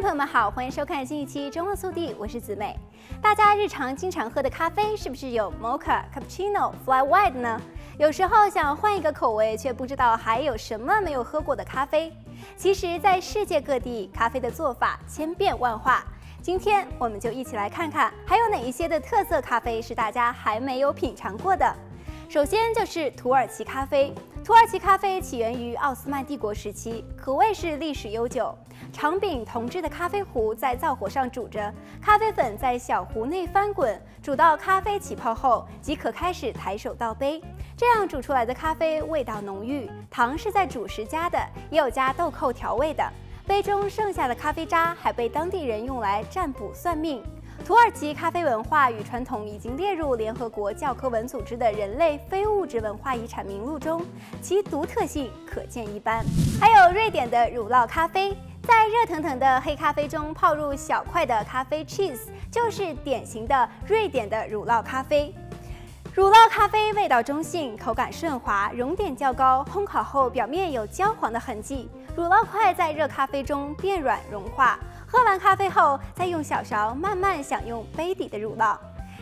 朋友们好，欢迎收看新一期《中澳速递》，我是子美。大家日常经常喝的咖啡是不是有 Mocha、Cappuccino、Fly White 呢？有时候想换一个口味，却不知道还有什么没有喝过的咖啡。其实，在世界各地，咖啡的做法千变万化。今天我们就一起来看看，还有哪一些的特色咖啡是大家还没有品尝过的。首先就是土耳其咖啡。土耳其咖啡起源于奥斯曼帝国时期，可谓是历史悠久。长柄铜制的咖啡壶在灶火上煮着，咖啡粉在小壶内翻滚，煮到咖啡起泡后，即可开始抬手倒杯。这样煮出来的咖啡味道浓郁，糖是在煮时加的，也有加豆蔻调味的。杯中剩下的咖啡渣还被当地人用来占卜算命。土耳其咖啡文化与传统已经列入联合国教科文组织的人类非物质文化遗产名录中，其独特性可见一斑。还有瑞典的乳酪咖啡，在热腾腾的黑咖啡中泡入小块的咖啡 cheese，就是典型的瑞典的乳酪咖啡。乳酪咖啡味道中性，口感顺滑，熔点较高，烘烤后表面有焦黄的痕迹，乳酪块在热咖啡中变软融化。喝完咖啡后，再用小勺慢慢享用杯底的乳酪。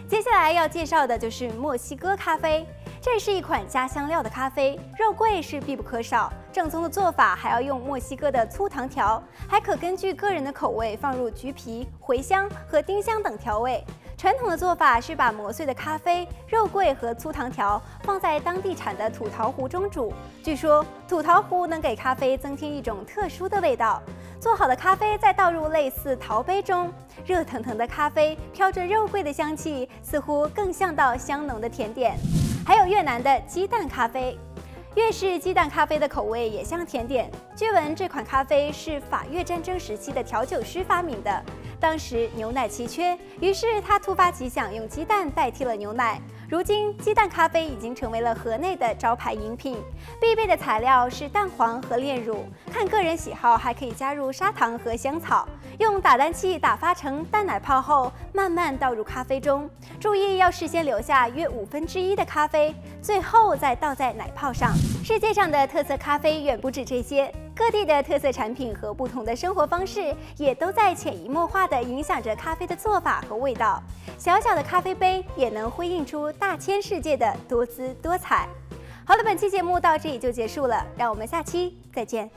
接下来要介绍的就是墨西哥咖啡，这是一款加香料的咖啡，肉桂是必不可少。正宗的做法还要用墨西哥的粗糖条，还可根据个人的口味放入橘皮、茴香和丁香等调味。传统的做法是把磨碎的咖啡、肉桂和粗糖条放在当地产的土陶壶中煮，据说土陶壶能给咖啡增添一种特殊的味道。做好的咖啡再倒入类似陶杯中，热腾腾的咖啡飘着肉桂的香气，似乎更像道香浓的甜点。还有越南的鸡蛋咖啡，越是鸡蛋咖啡的口味也像甜点。据闻这款咖啡是法越战争时期的调酒师发明的，当时牛奶奇缺，于是他突发奇想用鸡蛋代替了牛奶。如今，鸡蛋咖啡已经成为了河内的招牌饮品，必备的材料是蛋黄和炼乳，看个人喜好，还可以加入砂糖和香草。用打蛋器打发成蛋奶泡后，慢慢倒入咖啡中，注意要事先留下约五分之一的咖啡，最后再倒在奶泡上。世界上的特色咖啡远不止这些。各地的特色产品和不同的生活方式，也都在潜移默化地影响着咖啡的做法和味道。小小的咖啡杯也能辉映出大千世界的多姿多彩。好了，本期节目到这里就结束了，让我们下期再见。